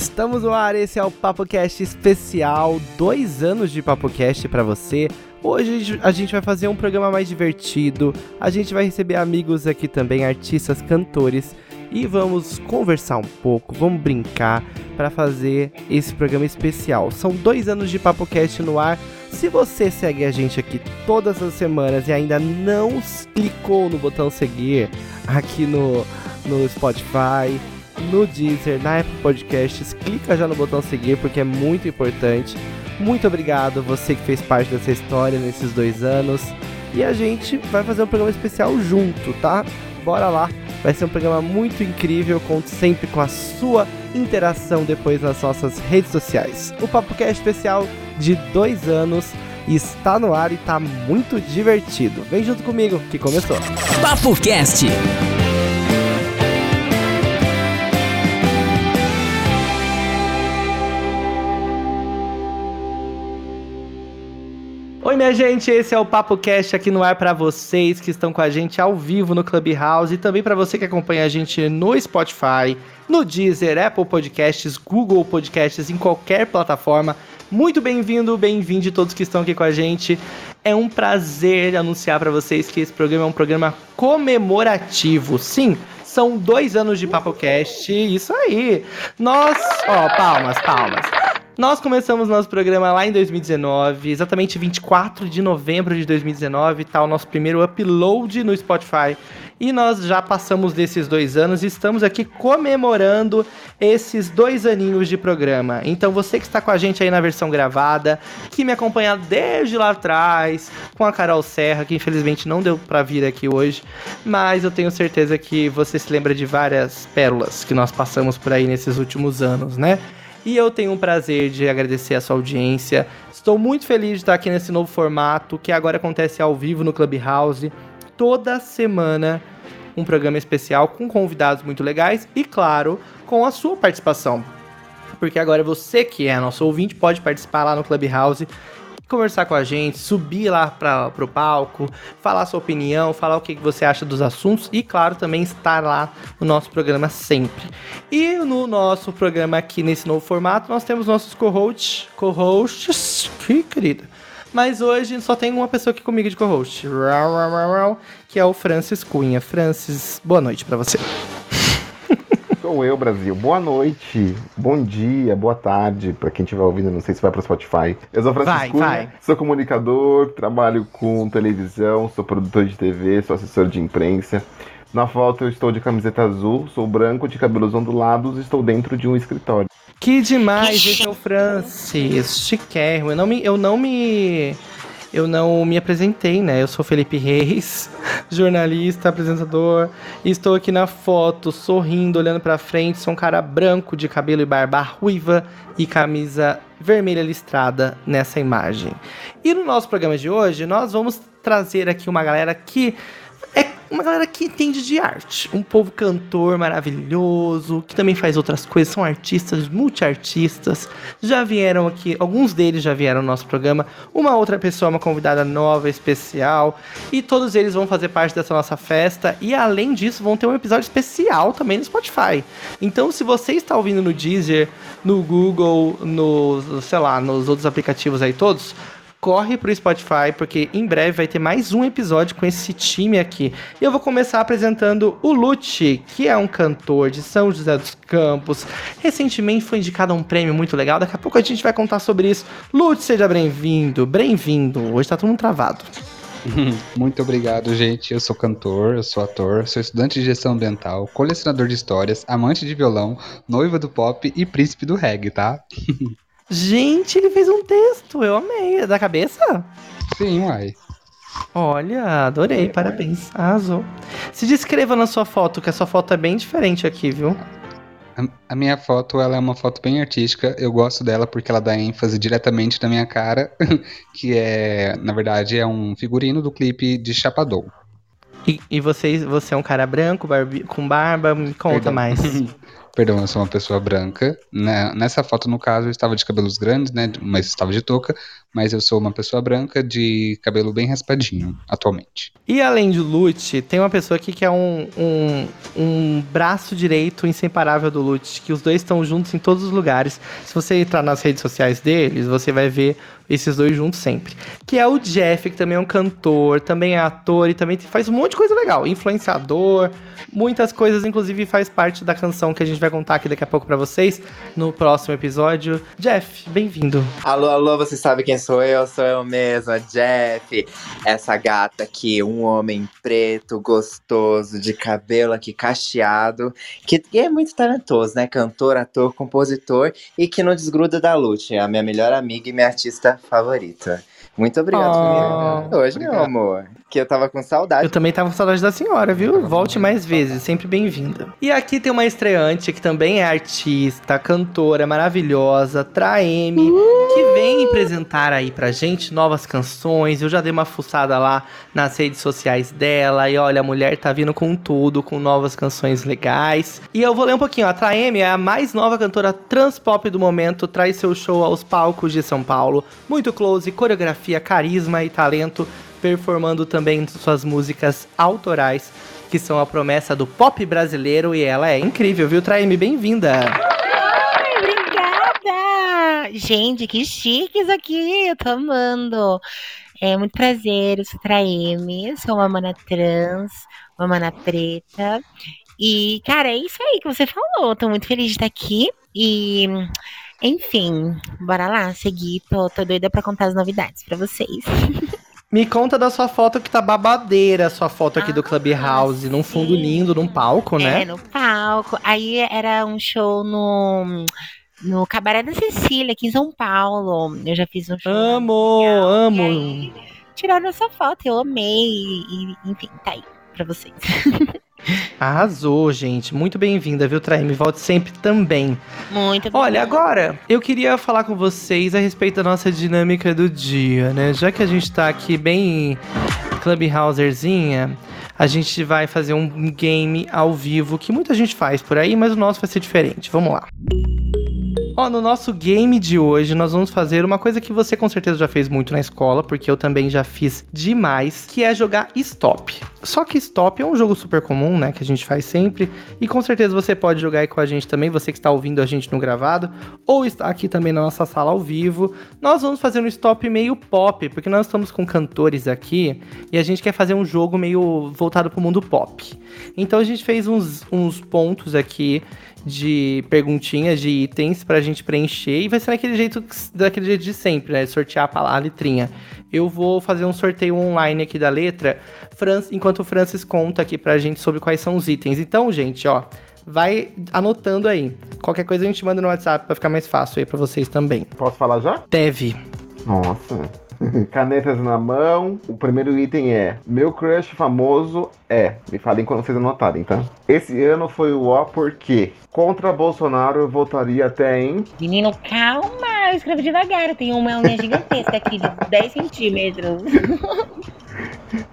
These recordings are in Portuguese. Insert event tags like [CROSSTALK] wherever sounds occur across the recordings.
Estamos no ar, esse é o PapoCast especial, dois anos de PapoCast para você. Hoje a gente vai fazer um programa mais divertido, a gente vai receber amigos aqui também, artistas, cantores, e vamos conversar um pouco, vamos brincar para fazer esse programa especial. São dois anos de PapoCast no ar. Se você segue a gente aqui todas as semanas e ainda não clicou no botão seguir aqui no, no Spotify, no Deezer, na Apple Podcasts, clica já no botão seguir porque é muito importante. Muito obrigado você que fez parte dessa história nesses dois anos. E a gente vai fazer um programa especial junto, tá? Bora lá! Vai ser um programa muito incrível, conto sempre com a sua interação depois nas nossas redes sociais. O Papo Cast especial de dois anos está no ar e está muito divertido. Vem junto comigo que começou. Papo Cast. Oi, minha gente, esse é o Papo Cast aqui no ar para vocês que estão com a gente ao vivo no Clubhouse e também para você que acompanha a gente no Spotify, no Deezer, Apple Podcasts, Google Podcasts, em qualquer plataforma. Muito bem-vindo, bem-vindo todos que estão aqui com a gente. É um prazer anunciar para vocês que esse programa é um programa comemorativo. Sim, são dois anos de PapoCast, isso aí. Nós, ó, palmas, palmas. Nós começamos nosso programa lá em 2019, exatamente 24 de novembro de 2019, tá o nosso primeiro upload no Spotify. E nós já passamos desses dois anos e estamos aqui comemorando esses dois aninhos de programa. Então você que está com a gente aí na versão gravada, que me acompanha desde lá atrás, com a Carol Serra, que infelizmente não deu para vir aqui hoje, mas eu tenho certeza que você se lembra de várias pérolas que nós passamos por aí nesses últimos anos, né? E eu tenho o prazer de agradecer a sua audiência. Estou muito feliz de estar aqui nesse novo formato, que agora acontece ao vivo no Clubhouse. Toda semana um programa especial com convidados muito legais e, claro, com a sua participação. Porque agora você que é nosso ouvinte pode participar lá no Clubhouse conversar com a gente, subir lá para pro palco, falar sua opinião, falar o que você acha dos assuntos e, claro, também estar lá no nosso programa sempre. E no nosso programa aqui nesse novo formato, nós temos nossos co-hosts, co-hosts, que querida. Mas hoje só tem uma pessoa aqui comigo de co-host, que é o Francis Cunha. Francis, boa noite para você. Sou eu, Brasil. Boa noite, bom dia, boa tarde para quem estiver ouvindo. Não sei se vai para Spotify. Eu sou Francisco, vai, vai. sou comunicador, trabalho com televisão, sou produtor de TV, sou assessor de imprensa. Na foto eu estou de camiseta azul, sou branco, de cabelos ondulados estou dentro de um escritório. Que demais, esse é o Francis. Chiquérrimo. Eu não me. Eu não me eu não me apresentei, né? Eu sou Felipe Reis, [LAUGHS] jornalista, apresentador, e estou aqui na foto, sorrindo, olhando para frente. Sou um cara branco, de cabelo e barba ruiva e camisa vermelha listrada nessa imagem. E no nosso programa de hoje, nós vamos trazer aqui uma galera que uma galera que entende de arte. Um povo cantor maravilhoso, que também faz outras coisas, são artistas, multiartistas. Já vieram aqui, alguns deles já vieram no nosso programa. Uma outra pessoa, uma convidada nova, especial. E todos eles vão fazer parte dessa nossa festa. E além disso, vão ter um episódio especial também no Spotify. Então, se você está ouvindo no Deezer, no Google, no, sei lá, nos outros aplicativos aí todos corre pro Spotify, porque em breve vai ter mais um episódio com esse time aqui. E eu vou começar apresentando o Lute, que é um cantor de São José dos Campos. Recentemente foi indicado a um prêmio muito legal, daqui a pouco a gente vai contar sobre isso. Lute, seja bem-vindo, bem-vindo. Hoje tá todo mundo travado. [LAUGHS] Muito obrigado, gente. Eu sou cantor, eu sou ator, sou estudante de gestão ambiental, colecionador de histórias, amante de violão, noiva do pop e príncipe do reggae, tá? [LAUGHS] Gente, ele fez um texto, eu amei. É da cabeça? Sim, uai. Olha, adorei, parabéns. Arrasou. Se descreva na sua foto, que a sua foto é bem diferente aqui, viu? A, a minha foto, ela é uma foto bem artística. Eu gosto dela porque ela dá ênfase diretamente na minha cara, [LAUGHS] que é, na verdade, é um figurino do clipe de Chapadão. E, e você, você é um cara branco, barbi, com barba, me conta Perdão. mais. [LAUGHS] Perdão, eu sou uma pessoa branca. Né? Nessa foto, no caso, eu estava de cabelos grandes, né? Mas estava de touca. Mas eu sou uma pessoa branca de cabelo bem raspadinho, atualmente. E além de Lute, tem uma pessoa aqui que é um, um, um braço direito inseparável do Lute, que os dois estão juntos em todos os lugares. Se você entrar nas redes sociais deles, você vai ver esses dois juntos sempre. Que é o Jeff, que também é um cantor, também é ator e também faz um monte de coisa legal. Influenciador, muitas coisas, inclusive faz parte da canção que a gente vai contar aqui daqui a pouco para vocês no próximo episódio. Jeff, bem-vindo. Alô, alô, você sabe quem sou eu? Sou eu mesma, Jeff. Essa gata aqui, um homem preto, gostoso, de cabelo aqui cacheado, que é muito talentoso, né? Cantor, ator, compositor e que não desgruda da Lute, a minha melhor amiga e minha artista favorita. Muito obrigado Oh, por me hoje, meu amor. Que eu tava com saudade. Eu também tava com saudade da senhora, viu? Volte mais vezes, sempre bem-vinda. E aqui tem uma estreante que também é artista, cantora maravilhosa, Traeme, que vem apresentar aí pra gente novas canções. Eu já dei uma fuçada lá nas redes sociais dela e olha, a mulher tá vindo com tudo, com novas canções legais. E eu vou ler um pouquinho, a Traeme é a mais nova cantora transpop do momento, traz seu show aos palcos de São Paulo. Muito close, coreografia, carisma e talento performando também suas músicas autorais, que são a promessa do pop brasileiro, e ela é incrível, viu, Traime? Bem-vinda! Obrigada! Gente, que chiques aqui, eu tô amando. É muito prazer, eu sou Traeme, sou uma mana trans, uma mana preta. E, cara, é isso aí que você falou. Tô muito feliz de estar aqui. E, enfim, bora lá, seguir. Tô, tô doida pra contar as novidades pra vocês. [LAUGHS] Me conta da sua foto que tá babadeira, a sua foto aqui do Ah, Clubhouse, num fundo sim. lindo, num palco, né? É, no palco. Aí era um show no, no Cabaré da Cecília, aqui em São Paulo. Eu já fiz um show. Amo, amo. Aí, tiraram essa foto, eu amei. E, enfim, tá aí pra vocês. [LAUGHS] Arrasou, gente. Muito bem-vinda, viu, Traime? Volte sempre também. Muito Olha, obrigada. agora eu queria falar com vocês a respeito da nossa dinâmica do dia, né? Já que a gente tá aqui bem clubhouserzinha, a gente vai fazer um game ao vivo que muita gente faz por aí, mas o nosso vai ser diferente. Vamos lá. Ó, no nosso game de hoje, nós vamos fazer uma coisa que você com certeza já fez muito na escola, porque eu também já fiz demais, que é jogar Stop. Só que Stop é um jogo super comum, né, que a gente faz sempre, e com certeza você pode jogar aí com a gente também, você que está ouvindo a gente no gravado, ou está aqui também na nossa sala ao vivo. Nós vamos fazer um Stop meio pop, porque nós estamos com cantores aqui, e a gente quer fazer um jogo meio voltado para o mundo pop. Então a gente fez uns, uns pontos aqui de perguntinhas, de itens pra gente preencher e vai ser daquele jeito, daquele jeito de sempre, né? Sortear a palavra, a letrinha. Eu vou fazer um sorteio online aqui da letra, Fran- enquanto o Francis conta aqui pra gente sobre quais são os itens. Então, gente, ó, vai anotando aí. Qualquer coisa a gente manda no WhatsApp pra ficar mais fácil aí pra vocês também. Posso falar já? Deve. Nossa. [LAUGHS] Canetas na mão. O primeiro item é: Meu crush famoso é. Me falem quando vocês anotarem, tá? Esse ano foi o ó porque contra Bolsonaro eu votaria até em. Menino, calma, eu escrevo devagar. Eu tenho uma unha gigantesca aqui de [LAUGHS] 10 centímetros.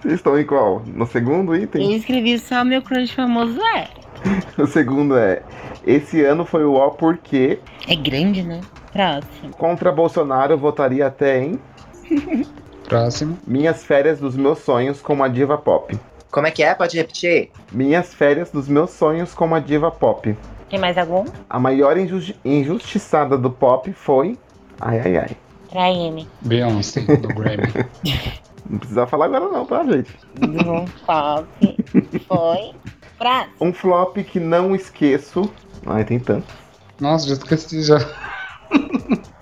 Vocês estão em qual? No segundo Eu item? escrevi só meu crush famoso é. [LAUGHS] O segundo é: Esse ano foi o ó porque É grande, né? Próximo. contra Bolsonaro eu votaria até em. [LAUGHS] Próximo. Minhas férias dos meus sonhos como a diva pop. Como é que é? Pode repetir? Minhas férias dos meus sonhos como a diva pop. Tem mais algum? A maior injusti- injustiçada do pop foi. Ai, ai, ai. Traeme. Beyoncé, do Grammy. [LAUGHS] Não precisa falar agora, não, tá, gente? Do pop. Foi. Frase. Um flop que não esqueço. Ai, tem tanto. Nossa, já esqueci já. [LAUGHS]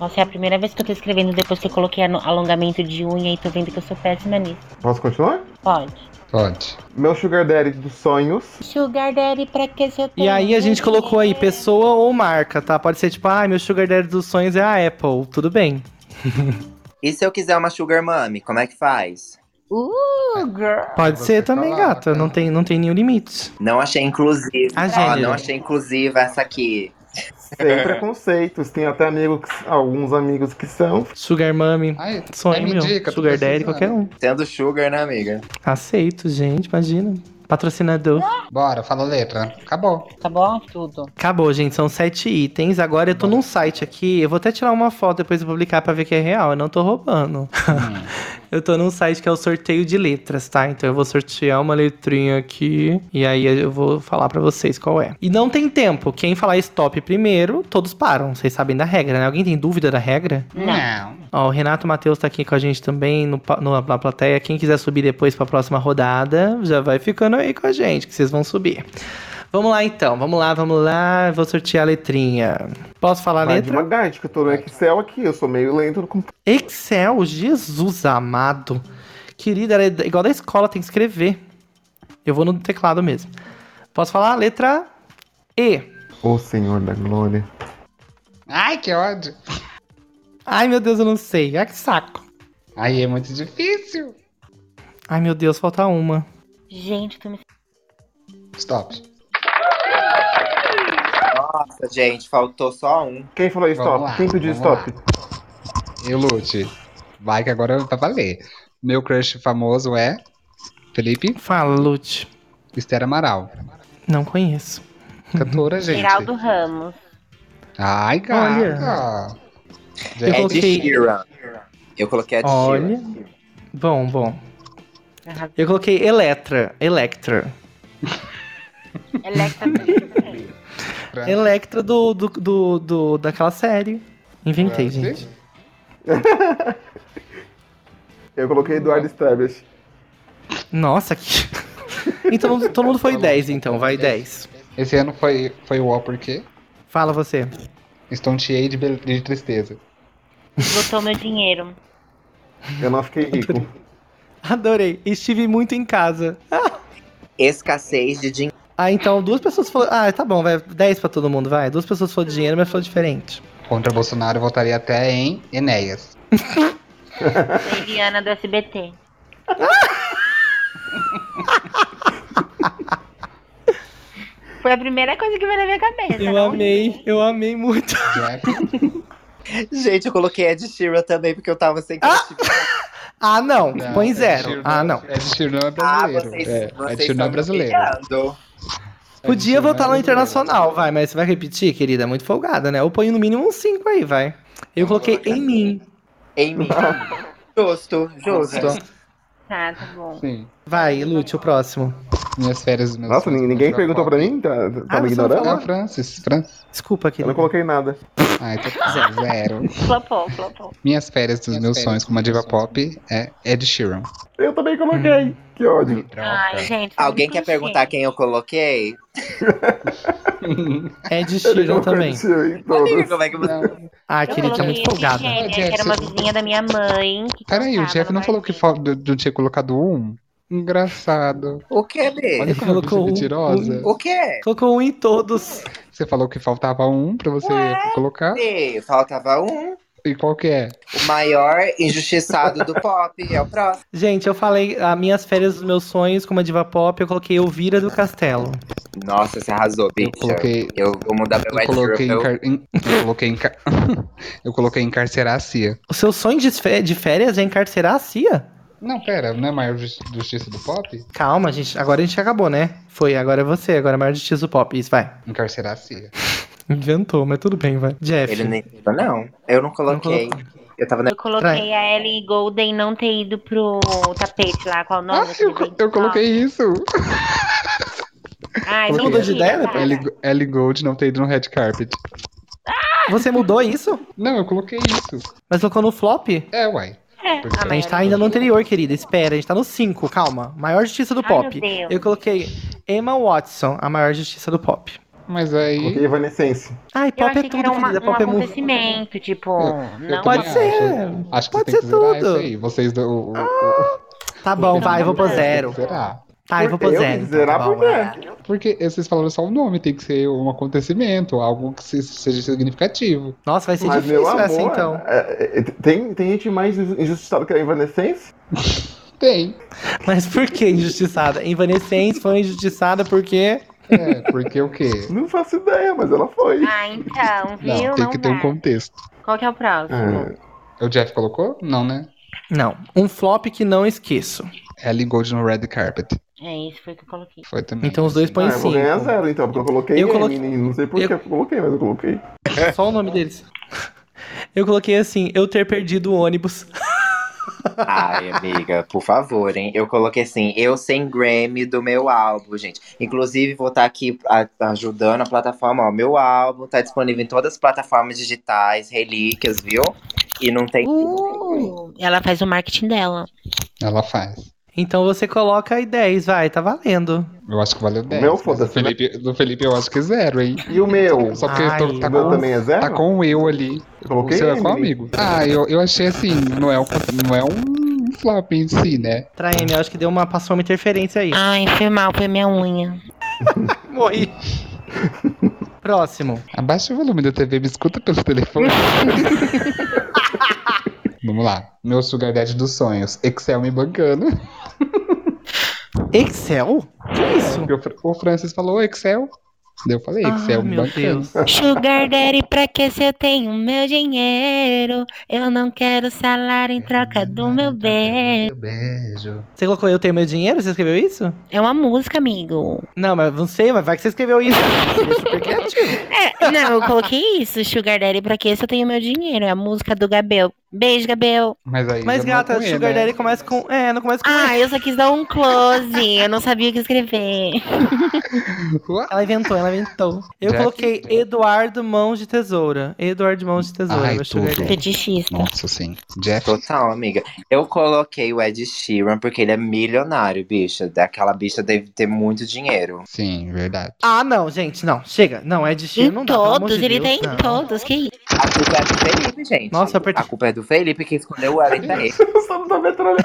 Nossa, é a primeira vez que eu tô escrevendo depois que eu coloquei alongamento de unha e tô vendo que eu sou péssima nisso. Posso continuar? Pode. Pode. Meu sugar daddy dos sonhos. Sugar Daddy, pra que se eu E aí a gente colocou aí pessoa ou marca, tá? Pode ser tipo, ah, meu sugar daddy dos sonhos é a Apple. Tudo bem. [LAUGHS] E se eu quiser uma Sugar Mommy, como é que faz? Uh, girl. Pode Você ser também, falava, gata. né? Não tem, não tem nenhum limite. Não achei inclusiva. A gênero. não achei inclusiva essa aqui. Sem [LAUGHS] preconceitos. Tem até amigos que- alguns amigos que são. Sugar Mummy. Ai, Sonho me meu. indica, tô Sugar Daddy, qualquer um. Sendo Sugar, né, amiga? Aceito, gente, imagina. patrocinador. Bora, fala a letra. Acabou. Tá bom? Tudo. Acabou, gente. São sete itens. Agora eu tô num site aqui. Eu vou até tirar uma foto depois e publicar pra ver que é real. Eu não tô roubando. Hum. [LAUGHS] eu tô num site que é o sorteio de letras, tá? Então eu vou sortear uma letrinha aqui. E aí eu vou falar pra vocês qual é. E não tem tempo. Quem falar stop primeiro, todos param. Vocês sabem da regra, né? Alguém tem dúvida da regra? Não. Ó, o Renato Matheus tá aqui com a gente também no, no- na plateia. Quem quiser subir depois pra próxima rodada, já vai ficando aí com a gente, que vocês vão subir. Vamos lá então, vamos lá, vamos lá. Vou sortear a letrinha. Posso falar a Vai letra? devagar, que eu tô no Excel aqui, eu sou meio lento no computador. Excel, Jesus amado. Querida, é igual da escola, tem que escrever. Eu vou no teclado mesmo. Posso falar a letra E. Ô Senhor da Glória. Ai, que ódio. Ai, meu Deus, eu não sei. Ai, que saco. Aí é muito difícil. Ai, meu Deus, falta uma. Gente, tô me Stop. Nossa, gente, faltou só um. Quem falou stop? lá, Quem pediu stop? Eu lute. Vai que agora vai valer. Meu crush famoso é Felipe Fala, Lute. Esther Amaral. Não conheço. Cantora, [LAUGHS] gente. Geraldo Ramos. Ai, gata. Eu é coloquei- de Sheeran. Eu coloquei a de Olha. Sheeran. Bom, bom. Eu coloquei Electra. Electra. Electra. Electra do, do, do, do- daquela série. Inventei, Você? gente. [LAUGHS] Eu coloquei Eduardo Stablish. Nossa, que. [LAUGHS] Então todo mundo foi 10, então, vai 10. Esse ano foi, foi o ó porque Fala você. estonteei de, bel- de tristeza. Botou meu dinheiro. Eu não fiquei rico. [LAUGHS] Adorei. Estive muito em casa. Escassez de dinheiro. Ah, então duas pessoas foram. Ah, tá bom, vai. 10 pra todo mundo, vai. Duas pessoas foram de dinheiro, mas foi diferente. Contra Bolsonaro eu votaria até em Enéas. Da Eliana do SBT. [LAUGHS] Foi a primeira coisa que veio na minha cabeça. Eu não? amei, eu amei muito. Gente, eu coloquei a de Sheeran também, porque eu tava sem criatividade. Ah, não. Não, Põe Ed zero. Sheeran- Ah, não. Ed Sheeran é Ah, brasileiro. vocês, é, vocês Ed Sheeran é brasileiro. humilhando. Podia Ed Sheeran votar no é internacional, vai, mas você vai repetir, querida? Muito folgada, né? Eu ponho no mínimo um 5 aí, vai. Eu coloquei em mim. Em mim. [LAUGHS] Justo, justo. Tá, tá bom. Sim. Vai, Lute, o próximo. Minhas férias meus Nossa, ninguém perguntou pra mim? Tá, tá Ah, me não ignorando? É o Francis. Francis. Desculpa, Eu não querida. coloquei nada. Ah, então zero. [LAUGHS] Flopou, flopou. Minhas férias dos Minhas meus férias sonhos como uma diva pop é Ed Sheeran. Eu também coloquei. Que ódio. Ai, gente. Alguém quer perguntar quem eu coloquei? [LAUGHS] É Ele Sheeran também. todos. como é que você... [LAUGHS] Eu Ah, querida, tá coloquei muito folgada. Jeff, era uma vizinha da minha mãe. Peraí, o Jeff não falou que fal- não tinha colocado um? Engraçado. O que, Bê? Olha como colocou você é um- mentirosa. O que? Colocou um em todos. Você falou que faltava um pra você colocar. Bê, Faltava um. E qual que é? O maior injustiçado do pop é o próximo. Gente, eu falei as minhas férias dos meus sonhos como uma diva pop, eu coloquei Elvira do Castelo. Nossa, você arrasou. Eu coloquei. Eu vou mudar meu Eu coloquei, encar... em- eu coloquei encar... [LAUGHS] Eu coloquei encarcerar a Cia. O seu sonho de férias é encarcerar a Cia? Não, pera, não é a maior justi- justiça do pop? Calma, gente. Agora a gente acabou, né? Foi, agora é você. Agora é a maior justiça do pop. Isso, vai. Encarcerar a Cia. [LAUGHS] Inventou, mas tudo bem, vai. Jeff. Ele nem... Não, eu não coloquei. colocou. Eu tava na... Eu coloquei a Ellie Golden não ter ido pro tapete lá, qual o nome? Ah, eu, eu coloquei isso. Ai, Você mudou de ideia para. depois? Ellie, Ellie Gold não ter ido no red carpet. Você mudou isso? Não, eu coloquei isso. Mas colocou no flop? É, uai. É, a A gente tá ainda no anterior, querida. Espera, a gente tá no 5, calma. Maior justiça do Ai, pop. meu Deus. Eu coloquei Emma Watson, a maior justiça do pop. Mas aí. Coloquei Evanescence. Ai, Eu pop é tudo, uma- querida. um Pop é muito. acontecimento, tipo, Eu não. Pode ser. Acho, acho que Pode você tem ser tudo. Vocês do. O, o, Tá bom, vai, eu vou pôr zero. Zerar. Tá, eu vou pôr zero. então, zerar tá bom, por quê? Porque vocês falaram só o nome, tem que ser um acontecimento, algo que se- seja significativo. Nossa, vai ser Mas, meu difícil amor, essa então. é, é, tem, tem gente mais injustiçada que a Evanescence? [LAUGHS] Tem. Mas por que injustiçada? Evanescence foi injustiçada porque. É, porque o quê? [LAUGHS] Não faço ideia, mas ela foi. Ah, então, viu? Não, Não, tem que ter um dá. contexto. Qual que é o próximo? É, O Jeff colocou? Não, né? Não, um flop que não esqueço. Ellie Gold no Red Carpet. É, isso foi o que eu coloquei. Foi também. Então os dois põem Ah, eu vou ganhar cinco. zero então, porque eu coloquei Eu coloquei- Eminem. Não sei por eu- que eu coloquei, mas eu coloquei. [LAUGHS] Só o nome deles. Eu coloquei assim, eu ter perdido o ônibus. [LAUGHS] Ai, amiga, por favor, hein? Eu coloquei assim, eu sem Grammy do meu álbum, gente. Inclusive, vou estar aqui a- ajudando a plataforma, ó. Meu álbum tá disponível em todas as plataformas digitais, relíquias, viu? E não tem. Uh, ela faz o marketing dela. Ela faz. Então você coloca aí 10, vai, tá valendo. Eu acho que valeu 10. meu, mas foda-se, do Felipe, do Felipe eu acho que zero, hein? E o meu? Só porque Ai, eu tô, tá, o meu com, também é zero? tá com o eu ali. Coloquei o seu é qual Eminem. amigo? Ah, eu, eu achei assim, não é, um, não é um flop em si, né? Traeme, eu acho que deu uma, passou uma interferência aí. Ai, foi mal, foi minha unha. [LAUGHS] Morri. Próximo. Abaixa o volume da TV, me escuta pelo telefone. [LAUGHS] Vamos lá. Meu sugar daddy dos sonhos. Excel me bancando. [LAUGHS] Excel? Que isso? Porque o Fr- O Francis falou Excel. Daí eu falei Excel Ah, me meu bancando. Deus. [LAUGHS] Sugar Daddy, pra que se eu tenho meu dinheiro? Eu não quero salário em troca do meu beijo. Beijo. Você colocou eu tenho meu dinheiro? Você escreveu isso? É uma música, amigo. Não, mas não sei, mas vai que você escreveu isso. [LAUGHS] É super criativo. É, não, eu coloquei isso. Sugar Daddy, pra que se eu tenho meu dinheiro? É a música do Gabel. Beijo, Gabel. Mas aí. Mas, já gata, E, Sugar né? Daddy começa com. É, não começa com. Ah, eu só quis dar um close. Eu não sabia o que escrever. [LAUGHS] Ela inventou, ela inventou. Eu Jack. coloquei Eduardo Mãos de Tesoura. Eduardo Mãos de Tesoura. Ai, tudo. Fetichista. Nossa, sim. Jeff. Total, amiga. Eu coloquei o Ed Sheeran porque ele é milionário, bicha. Daquela bicha deve ter muito dinheiro. Sim, verdade. Ah, não, gente, não. Chega. Não, é de Em Sheeran, não dá, pelo amor todos, de ele Deus, tem em não. todos. Que isso? A culpa é do Felipe, gente. Nossa, eu apertei. A culpa é do Felipe que o Ellen Taylor. Só não tá metralhando.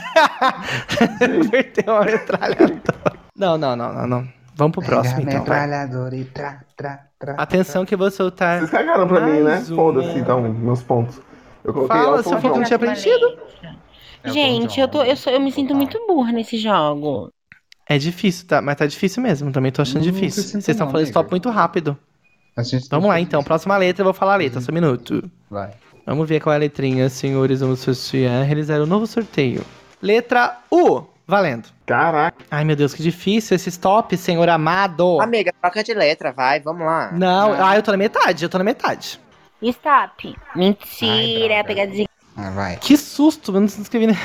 Perdeu a metralhadora. Não, não, não, não, não. Vamos pro próximo, então. metralhadora e tra, tra, tra. Atenção que eu vou soltar. Vocês cagaram pra mim, né? Uma. Foda-se, então, meus pontos. Eu coloquei Fala, falou que não tinha preenchido? Elton Gente, eu, tô, eu, sou, eu me sinto muito burra nesse jogo. É difícil, tá? Mas tá difícil mesmo. Também tô achando Não difícil. Vocês estão falando amiga. top muito rápido. A gente Vamos lá então. Próxima letra, eu vou falar a letra, só um minuto. Vai. Vamos ver qual é a letrinha, senhores. Vamos sortear, realizar um novo sorteio. Letra U. Valendo. Caraca. Ai, meu Deus, que difícil esse stop, senhor amado. Amiga, troca de letra, vai, vamos lá. Não, ah, eu tô na metade, eu tô na metade. Stop. Mentira, Ai, pegadinha. Ah, vai. Que susto, eu não escrevi nem.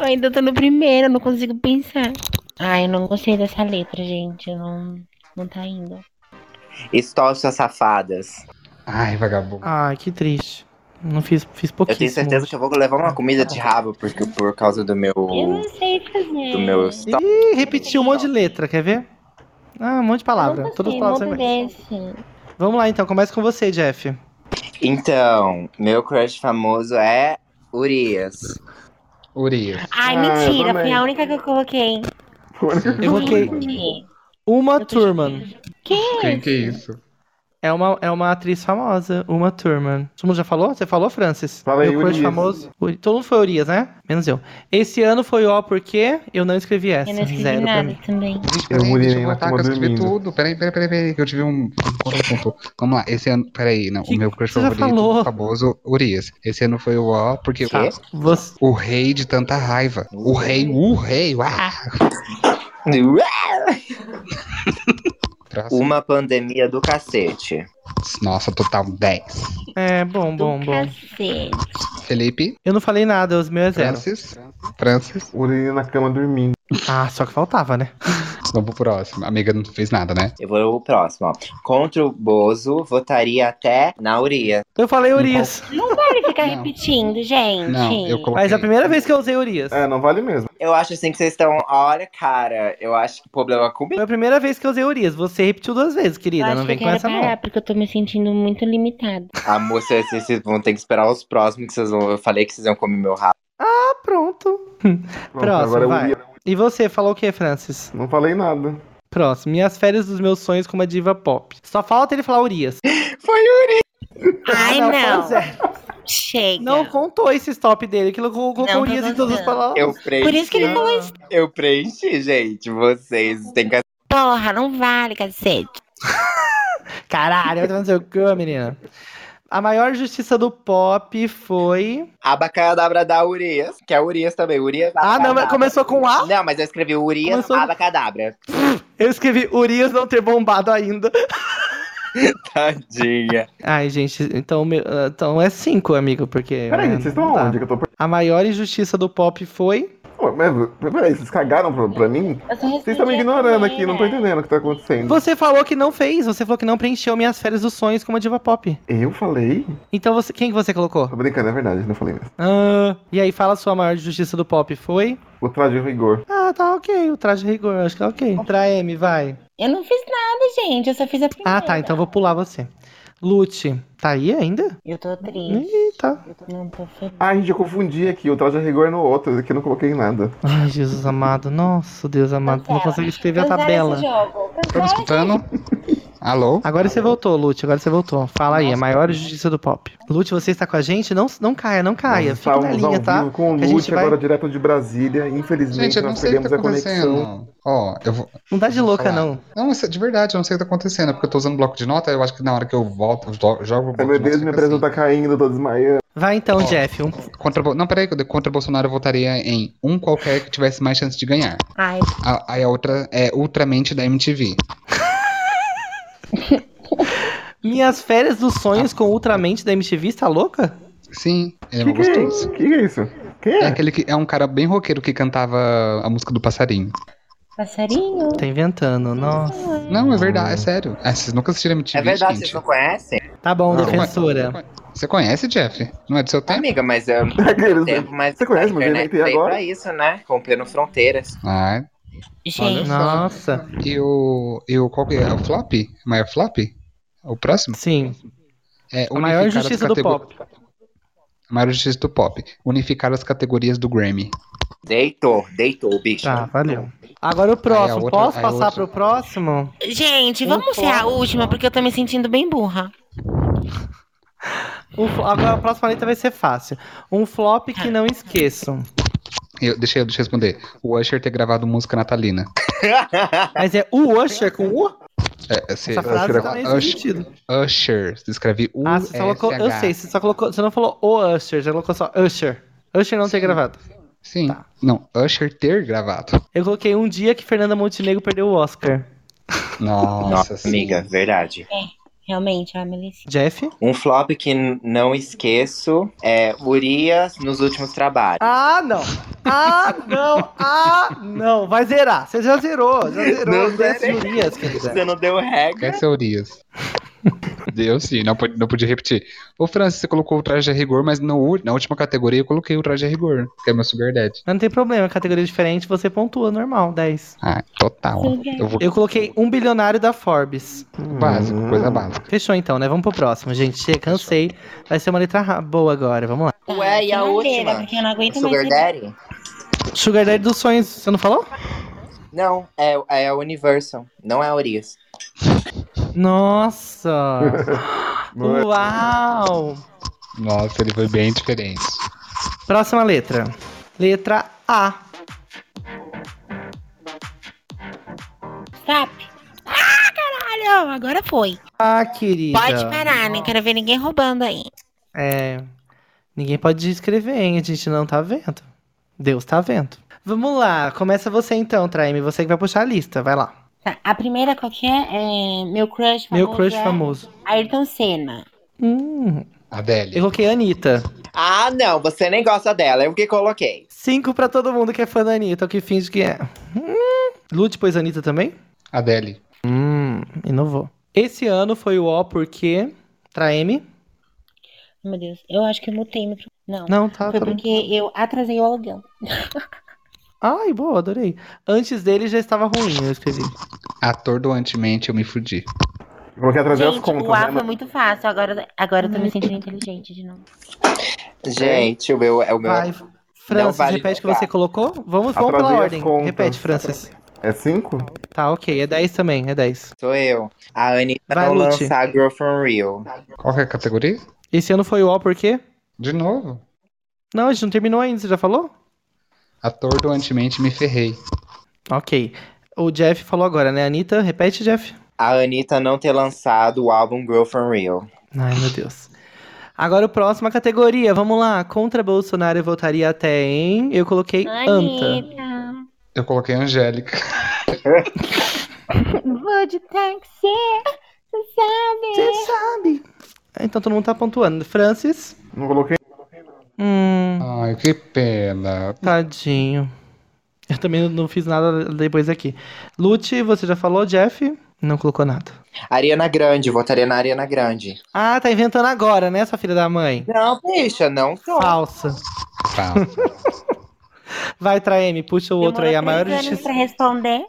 Eu ainda tô no primeiro, eu não consigo pensar. Ai, eu não gostei dessa letra, gente. Não, não tá indo. Stop suas safadas. Ai, vagabundo. Ai, que triste. Não fiz, fiz Eu pouquíssimo. tenho certeza que eu vou levar uma comida de rabo porque, por causa do meu. Eu não sei fazer. Do meu stop. Ih, repetiu um monte de letra, quer ver? Ah, um monte de Eu palavra. não Todas as palavras desse. Vamos lá então, começa com você, Jeff. Então, meu crush famoso é Urias. Urias. Ai, Ah, eu mentira, foi a única que eu coloquei. Eu coloquei Uma eu chocada. Quem é Quem que é isso? É uma, é uma atriz famosa, Uma Thurman. Todo mundo já falou? Você falou, Francis? Falei, Meu crush famoso. Todo mundo foi Urias, né? Menos eu. Esse ano foi O porque eu não escrevi essa. Eu não escrevi Zero pra nada mim. também. Eu eu na cama que eu escrevi dormindo. tudo. Peraí, peraí, peraí, peraí, que eu tive um... Vamos lá, esse ano... Peraí, não. Que- o meu crush favorito, falou. famoso, Urias. Esse ano foi o O, porque... Você... O rei de tanta raiva. O rei, o rei. Ah! [LAUGHS] Uma pandemia do cacete. Nossa, total 10. É, bom, bom, Do bom. cacete. Felipe, Eu não falei nada, os meus é zero. Francis, Francis. Urina na cama dormindo. Ah, só que faltava, né? Vamos pro próximo. A amiga não fez nada, né? Eu vou pro próximo, ó. Contra o Bozo, votaria até na Urias. Eu falei Urias. Não vale ficar Não. repetindo, gente. Não, eu coloquei. Mas é a primeira vez que eu usei Urias. É, não vale mesmo. Eu acho assim que vocês estão. Olha, cara, eu acho que o problema é comigo. Foi a primeira vez que eu usei Urias. Você repetiu duas vezes, querida. Não que vem eu com quero essa parar, não. porque eu tô me sentindo muito limitada. A [LAUGHS] moça, vocês, vocês vão ter que esperar os próximos que vocês vão. Eu falei que vocês iam comer meu rabo. Ah, pronto. [LAUGHS] Pronto, Próximo, agora vai. Urina. E você, falou o que, Francis? Não falei nada. Próximo. Minhas férias dos meus sonhos com uma diva pop. Só falta ele falar Urias. [LAUGHS] Foi Urias. Ai, não. zero. Chega. Não contou esse stop dele, que ele colocou Não, Urias tô em todas as palavras. Eu preenchi. Por isso que ele falou isso. Eu preenchi, gente. Vocês têm que. Porra, não vale, cacete. [LAUGHS] Caralho, vai tomar no seu cu, menina. A maior justiça do pop foi. Abacadabra da Urias, que é Urias também. Urias Ah, não, mas começou com A? Não, mas eu escrevi Urias Começou- Abacadabra. Eu escrevi Urias não ter bombado ainda. [LAUGHS] Tadinha. Ai, gente, então, ah, então é cinco, amigo, porque. Peraí, né, vocês estão onde que eu tô... A maior injustiça do pop foi. Mas, peraí, vocês cagaram pra, pra mim? Vocês estão me a ignorando aqui, não tô entendendo o que tá acontecendo. Você falou que não fez, você falou que não preencheu minhas férias dos sonhos como diva pop. Eu falei? Então você. Quem que você colocou? Tô brincando, é verdade, não falei mesmo. Ah, e aí, fala a sua maior justiça do pop foi. O traje rigor. Ah, tá ok, o traje de rigor, acho que é ok. Pra M, vai. Eu não fiz nada, gente. Eu só fiz a primeira. Ah, tá, então eu vou pular você. Lute, tá aí ainda? Eu tô triste. Ih, tá. Eu tô- não tô feliz. Ah, gente, eu confundi aqui. O traje rigor é no outro. Aqui eu não coloquei nada. Ai, Jesus amado. Nossa, Deus amado. Não consigo escrever a tabela. Tá me escutando? [LAUGHS] Alô? Agora você voltou, Lute. Agora você voltou. Fala aí, a Nossa. maior justiça do pop. Lute, você está com a gente? Não, não caia, não caia. Nós Fica na linha, tá? com o a Lute vai- agora direto de Brasília. Infelizmente, Gente, nós perdemos tá a conexão. Ó, eu vou. Não dá de Vou louca, falar. não. Não, isso é de verdade, eu não sei o que tá acontecendo. É porque eu tô usando bloco de nota, eu acho que na hora que eu volto, eu jo- jogo o Ai, meu de Deus, minha fica pressão tá caindo, eu tô desmaiando. Vai então, Ó. Jeff. Um... Contra, não, peraí, contra Bolsonaro eu votaria em um qualquer que tivesse mais chance de ganhar. Ai, A- Aí a outra é Ultramente da MTV. [LAUGHS] Minhas férias dos sonhos com Ultramente da MTV, tá louca? Sim, ele é Que mó que é gostoso. isso? Que que é isso? Quem É é? aquele que é um cara bem roqueiro que cantava a música do passarinho. passarinho. Tá inventando, nossa. Não, é verdade, é sério. Ah, vocês nunca assistiram MTV, É verdade, gente? vocês não conhecem? Tá bom, Não. defensora. Você conhece, Jeff? Não é do seu tempo? Amiga, mas eu [LAUGHS] Aqueles- tempo, mas Você conhece, mas internet veio agora. pra isso, né? Rompendo fronteiras. Ah, Gente, Nossa. e o, e o qual que é? O flop? O maior flop? O próximo? Sim. É A maior justiça do pop. A maior justiça do pop. Unificar as categorias do Grammy. Deitou, deitou, bicho. Tá, valeu. Agora o próximo. outra- Posso passar outra. pro próximo? gente, Um vamos ser a última, porque eu tô me sentindo bem burra. O agora a próxima letra vai ser fácil. Um flop que não esqueço. Eu, deixa, eu, deixa eu responder. O Usher ter gravado música natalina. Mas é o Usher com U? É, você, Essa frase Usher é também Usher. sentido. Usher. Você escreve U Ah, você só colocou. Eu sei, você só colocou. Você não falou o Usher, você colocou só Usher. Usher não ter gravado. Sim. Tá. Não, Usher ter gravado. Eu coloquei um dia que Fernanda Montenegro perdeu o Oscar. Nossa, Nossa, sim. amiga, verdade. Realmente, ela merecia. Jeff? Um flop que não esqueço é Urias nos últimos trabalhos. Ah, não. Ah, não. Ah, não. Vai zerar. Você já zerou. Já zerou. Não zerei. Urias, querida. Você não deu regra? Quer Urias. Deu sim, não, pode- não podia repetir. Ô, Francis, você colocou o traje a rigor, mas no, na última categoria eu coloquei o traje a rigor, que é meu Sugar Daddy. Não tem problema, categoria diferente, você pontua, normal, 10. Ah, total. Eu vou. Eu coloquei um bilionário da Forbes. Básico, coisa básica. Fechou então, né? Vamos pro próximo, gente. Cansei. Vai ser uma letra ra- boa agora, vamos lá. Ué, e a última? Porque eu não aguento mais. Sugar ser- Daddy? Sugar Daddy dos sonhos, você não falou? Não, é, é a Universal, não é a Urias. Nossa! [LAUGHS] É- Uau! Nossa, ele foi bem diferente. Próxima letra. Letra A. Stop. Ah, caralho! Agora foi. Ah, querida. Pode parar, né? Quero ver ninguém roubando aí. É. Ninguém pode escrever, hein? A gente não tá vendo. Deus tá vendo. Vamos lá, começa você então, Traime. Você que vai puxar a lista, vai lá. Tá, a primeira qual que é? É Meu crush famoso. Meu crush é famoso. Ayrton Senna. Hum, eu Adélia. coloquei a Anitta. Ah, não, você nem gosta dela, eu que coloquei. Cinco pra todo mundo que é fã da Anitta, o que finge que é. Hum. Lute, pois Anitta também? Adele. Hum, inovou. Esse ano foi o O porque. Traeme? Meu Deus, eu acho que eu mutei meu. Não. Não, tá, Foi tá bom. porque eu atrasei o aluguel. [LAUGHS] Ai, boa, adorei. Antes dele já estava ruim, eu escrevi. Ator do Antimente, eu me fudi. Coloquei atrás das Gente, contas, o A né? foi muito fácil. Agora, agora eu tô me sentindo [LAUGHS] inteligente de novo. Gente, o meu é o meu. Vai. Francis, vale repete o que você colocou? Vamos, vamos pela as ordem. contas. Repete, Francis. É cinco? Tá, ok. É 10 também, é 10. Sou eu. A Anitta Vai, lançar Girl From Real. Qual é a categoria? Esse ano foi o O por quê? De novo. Não, a gente não terminou ainda, você já falou? Ator do Antimente, me ferrei. Ok. O Jeff falou agora, né? Anitta, repete, Jeff. A Anitta não ter lançado o álbum Girl From Real. Ai, meu Deus. Agora o próximo categoria, vamos lá. Contra Bolsonaro eu votaria até em. Eu coloquei Anta. Anitta. Eu coloquei Angélica. Vou de táxi, você sabe. Você sabe. Então todo mundo tá pontuando. Francis. Não coloquei. Hum, Ai, que pena. tadinho. Eu também não fiz nada depois aqui. Lute, você já falou, Jeff? Não colocou nada. Ariana Grande, votaria na Ariana Grande. Ah, tá inventando agora, né, sua filha da mãe? Não, bicha, não tô. Falsa. Tá. [LAUGHS] Vai, Traeme, puxa o outro aí. A maior justiça. pra responder.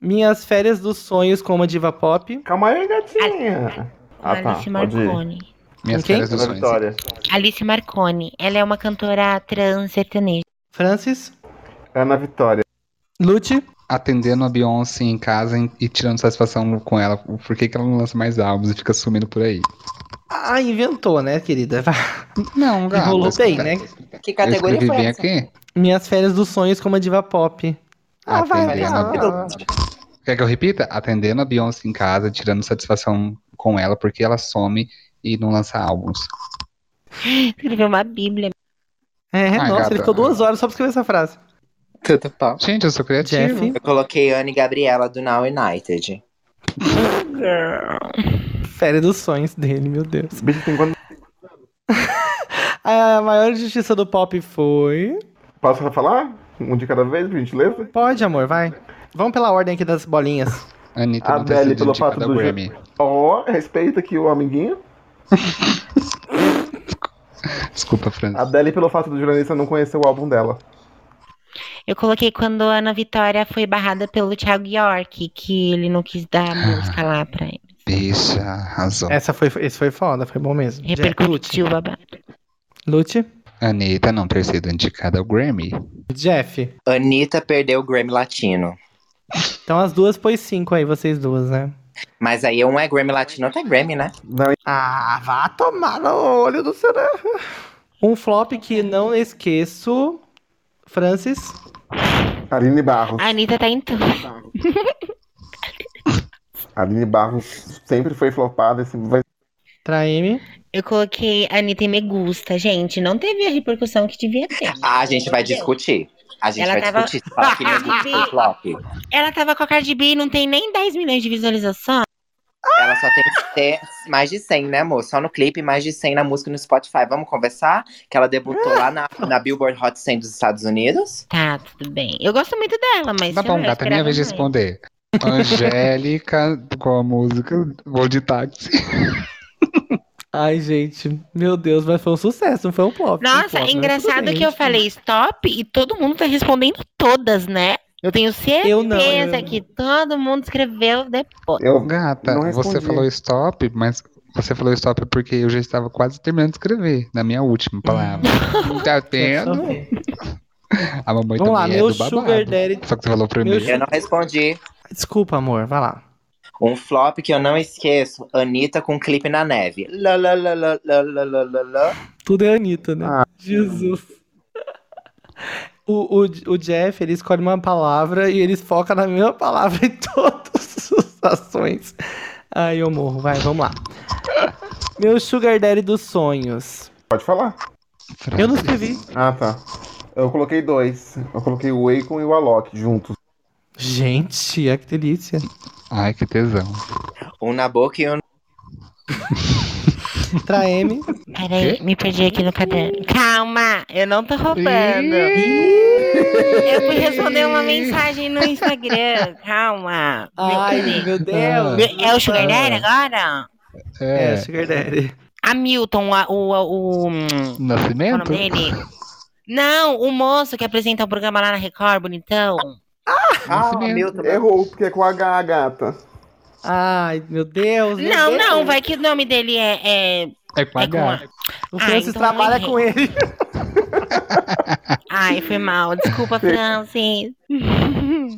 Minhas férias dos sonhos com uma diva pop. Calma aí, gatinha. Ah, tá. Alice Pode ir. Minhas Quem? dos sonhos. Vitória. Alice Marconi. Ela é uma cantora trans sertaneja. Francis. Ana Vitória. Lute. Atendendo a Beyoncé em casa e- tirando satisfação com ela. Por que, que ela não lança mais álbuns e fica sumindo por aí? Ah, inventou, né, querida? [LAUGHS] Não, gato. Enrolou bem, né? Que categoria foi essa? aqui. Minhas férias dos sonhos com uma diva pop. Ah, vai, Atendendo vai. a Quer que eu repita? Atendendo a Beyoncé em casa, tirando satisfação com ela, porque ela some e não lança álbuns. [GASPS] Escreveu uma bíblia. É, Ai, nossa, gata. ele ficou duas horas só pra escrever essa frase. Tudo bom. Gente, eu sou criativo. Jeff. Eu coloquei Anne Gabriela do Now United. [LAUGHS] Férias dos sonhos dele, meu Deus. Bicho, tem quanto. [LAUGHS] A maior justiça do pop foi. Posso falar? Um de cada vez, por gentileza? Pode, amor, vai. Vamos pela ordem aqui das bolinhas. Anitta ter Adele, pelo fato do Grammy. Ó, respeita aqui o amiguinho. [LAUGHS] Desculpa, Francis. Adele, pelo fato do jornalista não conhecer o álbum dela. Eu coloquei quando a Ana Vitória foi barrada pelo Thiago York, que ele não quis dar a música lá pra ele. Bicha, arrasou. Essa foi, esse foi foda, foi bom mesmo. Repercutiu o babado. Lute. Anitta não ter sido indicada ao Grammy. Jeff. Anitta perdeu o Grammy Latino. Então as duas pôs cinco aí, vocês duas, né? Mas aí um é Grammy Latino, outro é Grammy, né? Não, Ah, vá tomar no olho do seu. Um flop que não esqueço. Francis. Aline Barros. A Anitta tá em tudo. [LAUGHS] Aline Barros sempre foi flopada e sempre vai. Traeme. Eu coloquei Anitta em Me Gusta, gente. Não teve a repercussão que devia ter. Ah, a gente vai discutir. A gente Ela vai tava- discutir. Fala que meu Deus foi flop. Ela tava com a Cardi B e não tem nem 10 milhões de visualização. Ela só tem que ter mais de 100, né, amor? Só no clipe, mais de 100 na música no Spotify. Vamos conversar? Que ela debutou lá na, [LAUGHS] na Billboard Hot 100 dos Estados Unidos. Tá, tudo bem. Eu gosto muito dela, mas. Tá bom, gata, é minha vez de responder. [LAUGHS] Angélica com a música Vou de Táxi. [LAUGHS] Ai, gente. Meu Deus, mas foi um sucesso, não foi um flop. foi um Nossa, flop, é engraçado que eu falei stop e todo mundo tá respondendo todas, né? Eu tenho certeza Eu não, eu- que todo mundo escreveu depois. Eu Gata, Não você falou stop, mas você falou stop porque eu já estava quase terminando de escrever, na minha última palavra. [LAUGHS] tá saber. A mamãe Vamos lá, meu é do babado. sugar daddy. Só que você falou primeiro. Meu Eu não respondi. Desculpa, amor, vai lá. Um flop que eu não esqueço, Anitta com clipe na neve. Lá, lá, lá, lá, lá, lá, lá, lá. Tudo é Anitta, né? Ah, Jesus. [LAUGHS] O, o, o Jeff, ele escolhe uma palavra e ele foca na mesma palavra em todas as [LAUGHS] ações. Ai, eu morro. Vai, vamos lá. Meu sugar daddy dos sonhos. Pode falar. Eu não escrevi. Ah, tá. Eu coloquei dois. Eu coloquei o Akon e o Alok juntos. Gente, é que delícia. Ai, que tesão. Um na boca e um. [LAUGHS] Traeme. Peraí, me perdi aqui no caderno. Calma, eu não tô roubando. Eu fui responder uma mensagem no Instagram. Calma. me Ai, perdi. meu Deus. É o Sugar Daddy agora? É, É, sugar daddy. Hamilton, a- o. o, o é o nascimento? nome dele? Não, o moço que apresenta o programa lá na Record, bonitão. Ah, Nascimento. Milton. Errou, porque é com H, gata. Ai, meu Deus. meu Não, Deus. não, vai que o nome dele é. é... É com É com H. a- O Ah, Francis então trabalha com ele. [LAUGHS] Ai, foi mal. Desculpa, Francis.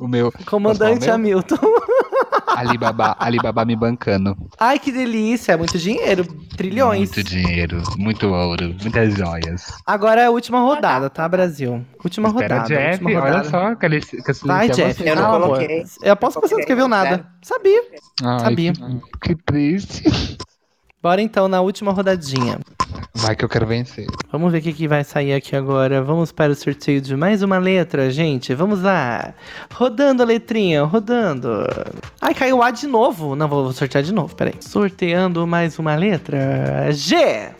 O meu Comandante Hamilton. Alibaba, Alibaba me bancando. Ai, que delícia. É muito dinheiro. Trilhões. Muito dinheiro, muito ouro, muitas joias. Agora é a última rodada, tá, Brasil? Última Espera, rodada. Jeff, última olha rodada. só, que ele, que Vai, Jeff. você. Eu não coloquei. Eu aposto que você não escreveu nada. Sabia. Ai, Sabia. Que, que triste. Bora então na última rodadinha. Vai que eu quero vencer. Vamos ver o que, que vai sair aqui agora. Vamos para o sorteio de mais uma letra, gente. Vamos lá. Rodando a letrinha, rodando. Ai, caiu A de novo. Não, vou sortear de novo, peraí. Sorteando mais uma letra. G.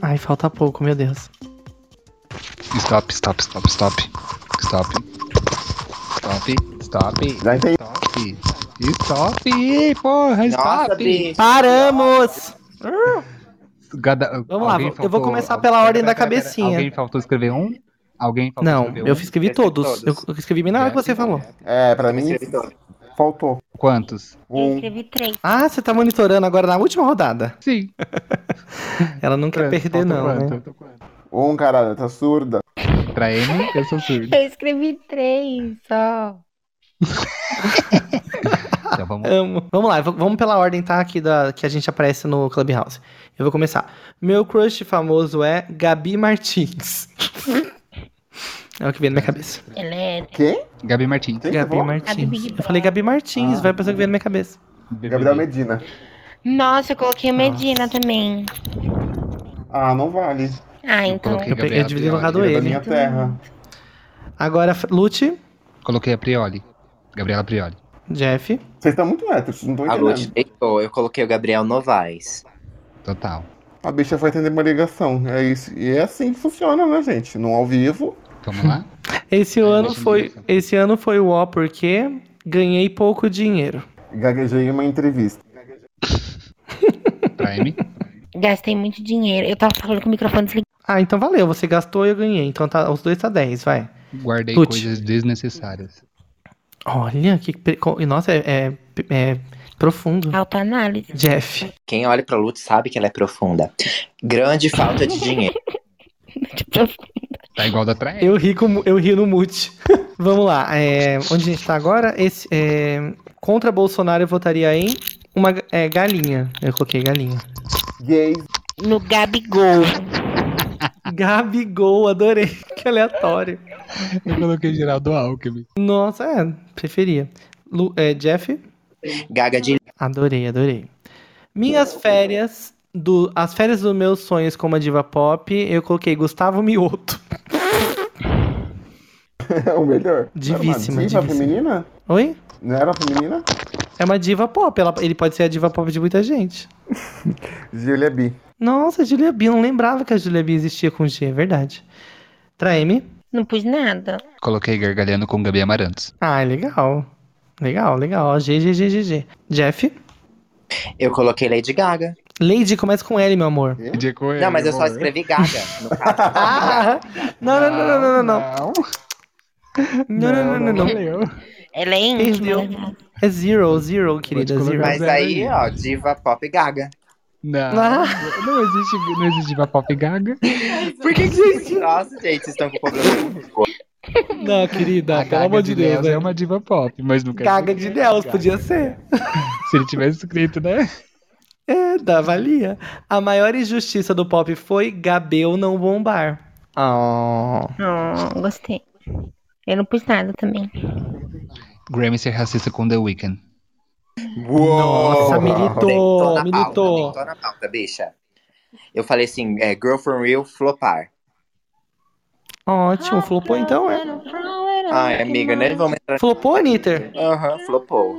Ai, falta pouco, meu Deus. Stop, stop, stop, stop. Stop. Stop, stop. Entendi. Stop. Stop, porra, Nossa, stop. bicho. Paramos! Gada- Vamos lá, alguém eu vou faltou- começar pela ordem da cabecinha. Alguém faltou escrever um? Alguém faltou Não, escrever eu um? escrevi Eu escrevi todos. Eu, todos. eu escrevi bem na hora que você falou. É, pra mim faltou. Quantos? Eu Um. escrevi três. Ah, você tá monitorando agora na última rodada. Sim. [LAUGHS] Ela não quer perder, não, né? Um, caralho, tá surda. Pra M, eu sou surdo. Eu escrevi três só. [LAUGHS] Então vamos [LAUGHS] Amo. Vamos lá, vamos pela ordem, tá? Aqui da, que a gente aparece no Clubhouse. Eu vou começar. Meu crush famoso é Gabi Martins. [LAUGHS] é o que vem na minha cabeça. Ela é Quem? Gabi Martins. Quem Gabi Martins. Eu falei Gabi Martins, Ah. vai pensar que vem na minha cabeça. Gabriel Medina. Nossa, eu coloquei a Medina também. Ah, não vale. Ah, então. coloquei Eu, pe- eu devia ter colocado Ele da ele. minha terra. Agora, Lute, Coloquei a Prioli. Gabriela Prioli. Jeff. Vocês estão muito héteros, não Lute entendendo. deitou. Eu coloquei o Gabriel Novaes. Total. A bicha foi atender uma ligação. É isso. E é assim que funciona, né, gente? No ao vivo. Vamos lá? [LAUGHS] Esse Ai, ano foi, esse ano foi o ó porque ganhei pouco dinheiro. Gaguejei em uma entrevista. Pra M. Gastei muito dinheiro. Eu tava falando com o microfone desligado. Ah, então valeu, você gastou e eu ganhei. Então tá, os dois tá 10, vai. Guardei coisas desnecessárias. Olha, que. Nossa, é, é- é profundo. Autoanálise. Jeff. Quem olha pra Lute sabe que ela é profunda. Grande falta de dinheiro. [LAUGHS] Tá igual da pra M. Eu ri, com, eu ri no mute. [LAUGHS] Vamos lá. é, onde a gente tá agora? Esse, é, contra Bolsonaro eu votaria em uma é, galinha. Eu coloquei galinha. Gays. No Gabigol. [LAUGHS] Gabigol, adorei. [LAUGHS] Que aleatório. Eu coloquei Geraldo Alckmin. Nossa, é, preferia. Lu- é, Jeff, Gaga de adorei, adorei. Minhas férias, do, as férias dos meus sonhos como a diva pop, eu coloquei Gustavo Mioto. É [LAUGHS] o melhor. Divíssima, diva divíssima. feminina? Oi? Não era feminina? É uma diva pop, ela- ele pode ser a diva pop de muita gente. Julia B. Nossa, Julia B, eu não lembrava que a Julia B existia com G, é verdade. Traeme. Não pus nada. Coloquei gargalhando com Gabi Amarantos. Ah, legal. Legal, legal. G, G, G, G, G. Jeff. Eu coloquei Lady Gaga. Lady começa com L, meu amor. Não, mas eu só escrevi Gaga. No caso. [LAUGHS] Ah! Não, não, não, não, não, não, não. Não, não, não, não. Ela é íntima. Né? É zero, zero, querida, zero. Mas aí, ó, diva pop Gaga. Não, não existe, não existe diva pop gaga. Por que que Nossa, gente, vocês estão com problema. Não, querida, A pelo Gaga amor de Deus, Deus é né? uma diva pop, mas nunca Gaga de Deus, podia ser. Se ele tivesse escrito, né? É, dá, valia. A maior injustiça do pop foi Gabel não bombar. Oh. Oh, gostei. Eu não pus nada também. Grammy ser racista com The Weeknd. Nossa, militou, na militou. Pauta, deitou na pauta, bicha. Eu falei assim, é, Girl From Real, flopar. Ótimo, flopou então, é? Ai, amiga, né? Vamos entrar... Flopou, Anitter? Aham, flopou.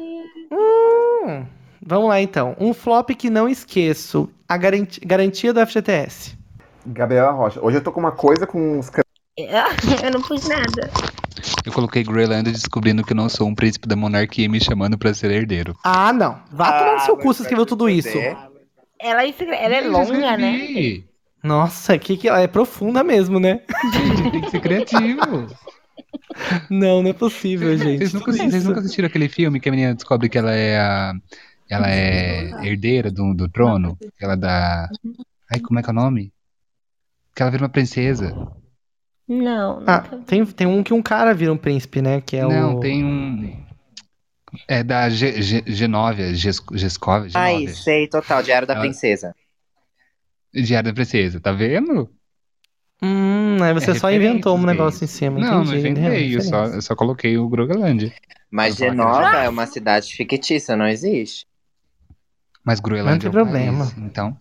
Hum, vamos lá então. Um flop que não esqueço. A garanti- garantia do FGTS. Gabriela Rocha. Hoje eu tô com uma coisa com uns [LAUGHS] Eu não pus nada. Eu coloquei Greyland descobrindo que eu não sou um príncipe da monarquia e me chamando pra ser herdeiro. Ah, não. Vá tomar no seu Ah, cu, você escreveu tudo isso. Ela, escre- ela é longa, né? Nossa, que que ela é profunda mesmo, né? Gente, tem que ser criativo. Não, não é possível, gente. Vocês nunca, vocês nunca assistiram aquele filme que a menina descobre que ela é a. Ela é herdeira do, do trono? Ela dá. Ai, como é que é o nome? Que ela vira uma princesa. Não, Ah, tem, tem um que um cara vira um príncipe, né? Que é não, o. tem um. É da Ge- Ge- Genóvia, Ges- Gescova, Ai, sei, total, Diário da Ela- Princesa. Diário da Princesa, tá vendo? Hum, aí você É só inventou um negócio em cima. Não, não entendi, inventei, eu só, eu só coloquei o Grogalândia. Mas Genova é uma cidade fictícia, não existe. Mas Groenlândia Não tem é um país, problema. então,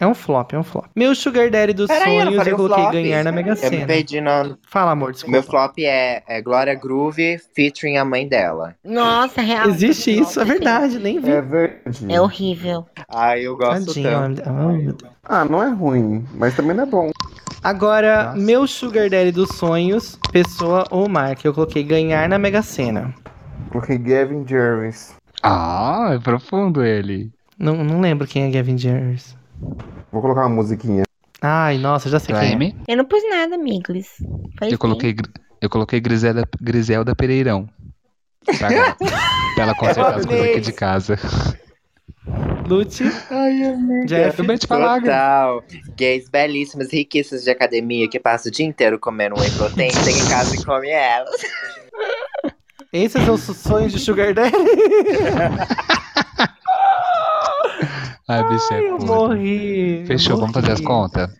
É um flop, é um flop. Meu Sugar Daddy dos eu não sonhos, falei eu o coloquei flop. ganhar na Mega Eu me Sena. perdi no... Fala, amor, O desculpa. meu flop é, é Glória Groove featuring a mãe dela. Nossa, real. Existe isso, é Nossa, verdade, nem vi. É verdade. É horrível. Ai, eu gosto Tadinho, tanto. Ah, não é ruim, mas também não é bom. Agora, Nossa. meu Sugar Daddy dos sonhos, pessoa ou marca. Eu coloquei ganhar na Mega Sena. Coloquei Gavin Jervis. Ah, é profundo ele. Não, não lembro quem é Gavin Jervis. Vou colocar uma musiquinha. Ai, nossa, já sei quem é. Amy, Eu não pus nada, amigos. Faz eu coloquei, eu coloquei Griselda, Griselda Pereirão. Pra, pra ela consertar as coisas aqui de casa. Lute, Ai, amiga. Jeff. Também te falar, Total. Gays belíssimas, riquíssimas de academia que passam o dia inteiro comendo whey protein, chega em casa e come elas. Esses são os sonhos de Sugar Daddy? [LAUGHS] Ai, bicho, é Eu podre. morri. eu Fechou, vamos fazer as morri. contas?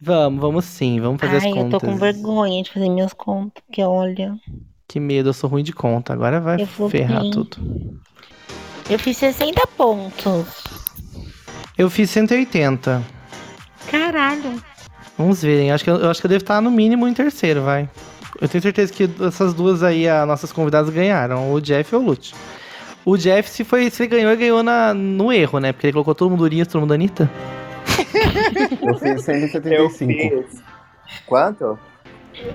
Vamos, vamos sim, vamos fazer Ai, as eu contas. tô com vergonha de fazer minhas contas, porque olha. Que medo, eu sou ruim de conta. Agora vai Eu ferrar bem. tudo. Eu fiz 60 pontos. Eu fiz 180. Caralho. Vamos ver, hein? Acho que eu, eu acho que eu devo estar no mínimo em terceiro, vai. Eu tenho certeza que essas duas aí, as nossas convidadas ganharam, o Jeff ou o Lute. O Jeff, se, foi, se ele ganhou, ele ganhou na, no erro, né? Porque ele colocou todo mundo Urias, todo mundo Anitta. [LAUGHS] Eu fiz 175. Quanto?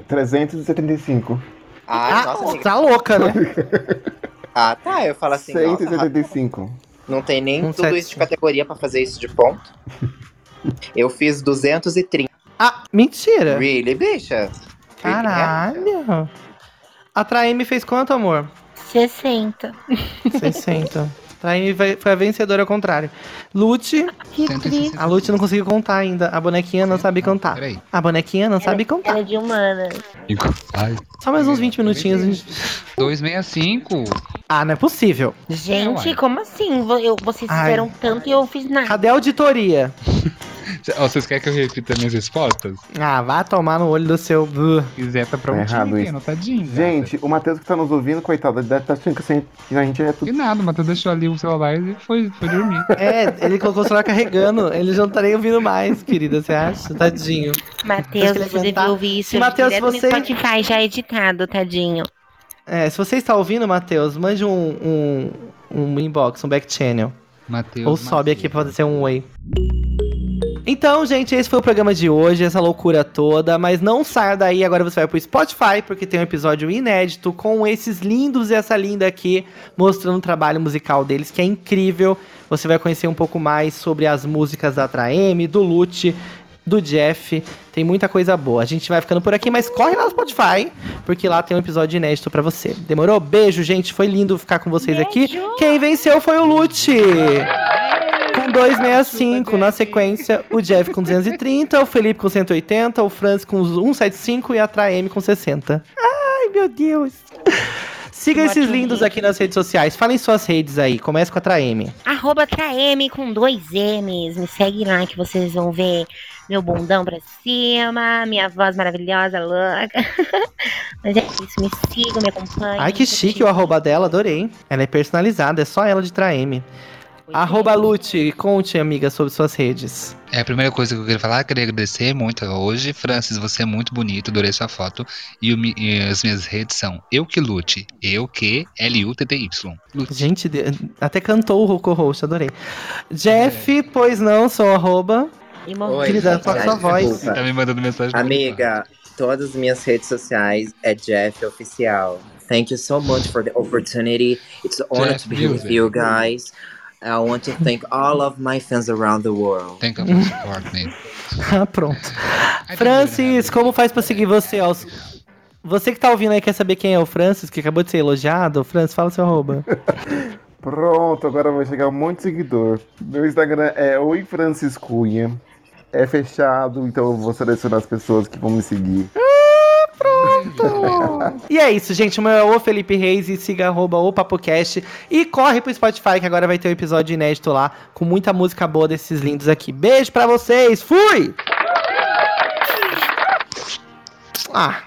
375. Ai, Ah, nossa, tá louca, né? [LAUGHS] Ah, tá. Eu falo assim, nossa, 175. não tem nem Um tudo sete- isso de categoria pra fazer isso de ponto. [LAUGHS] Eu fiz 230. ah, mentira! Really, bicha? Caralho! A Traeme fez quanto, amor? 60. 60. Traeme vai- foi a vencedora ao contrário. Lute, Que 160. triste. a Lute não conseguiu contar ainda. A bonequinha não sabe contar. Peraí. A bonequinha não sabe contar. Ela é de humanas. Ai, Só mais uns 20 minutinhos. a gente- 265. Ah, não é possível. Gente, como assim? Eu- vocês Ai. fizeram tanto e eu fiz nada. Cadê a auditoria? [LAUGHS] Ó, vocês querem que eu repita minhas respostas? Ah, vá tomar no olho do seu. uh. Se quiser, tá Tá prontinho errado anotadinho. gata. Gente, o Matheus que tá nos ouvindo, coitado, ele deve estar achando que a gente- que a gente é tudo. E nada, o Matheus deixou ali o celular e foi, foi dormir. É, ele colocou o celular carregando. Ele já não tá nem ouvindo mais, querida. Você acha? Tadinho. Matheus, você vai devia ouvir isso Matheus, direto você- no Spotify já editado, tadinho. É, se você está ouvindo, Matheus, mande um, um, um inbox, um back channel. Matheus. Ou sobe aqui Matheus. pra fazer um way. Então, gente, esse foi o programa de hoje, essa loucura toda. Mas não saia daí, agora você vai pro Spotify, porque tem um episódio inédito com esses lindos e essa linda aqui, mostrando o trabalho musical deles, que é incrível. Você vai conhecer um pouco mais sobre as músicas da Traeme, do Lute, do Jeff. Tem muita coisa boa. A gente vai ficando por aqui, mas corre lá no Spotify, porque lá tem um episódio inédito pra você. Demorou? Beijo, gente. Foi lindo ficar com vocês aqui. Beijo. Quem venceu foi o Lute. Com 265, na sequência, o Jeff com 230, o Felipe com 180, o Franz com 175 e a Traeme com 60. Ai, meu Deus. Siga esses lindos aqui nas redes sociais. Falem suas redes aí. Comece com a Traeme. Arroba Traeme com dois M's. Me segue lá que vocês vão ver meu bundão pra cima, minha voz maravilhosa, louca. [LAUGHS] Mas é isso, me sigam, me acompanhem. Ai, que chique o arroba dela, adorei. Ela é personalizada, é só ela de Traeme. Arroba Lute, conte, amiga, sobre suas redes. É a primeira coisa que eu queria falar, queria agradecer muito hoje. Francis, você é muito bonito, adorei sua foto. E, o e as minhas redes são Eu Que Lute, Eu Que L-U-T-T-Y. Lute. Gente, até cantou o co-host, adorei. Jeff, pois não, sou arroba. E. Oi, Querida, gente, qual a sua voz? Tá me mandando mensagem. Amiga, todas as minhas redes sociais é Jeff Oficial. Thank you so much for the opportunity. It's an honor Jeff to be here with Music. you guys. I want to thank all of my fans around the world. Thank you for support me. Ah, pronto. Francis, como faz pra seguir você? ó? Você que tá ouvindo aí quer saber quem é o Francis, que acabou de ser elogiado? Francis, fala seu arroba. [LAUGHS] Pronto, agora vai chegar um monte de seguidor. Meu Instagram é Oi Francis Cunha. É fechado, então eu vou selecionar as pessoas que vão me seguir. [LAUGHS] E é isso, gente. O meu é o Felipe Reis e siga arroba o PapoCast. E corre pro Spotify que agora vai ter um episódio inédito lá com muita música boa desses lindos aqui. Beijo pra vocês. Fui! Ah.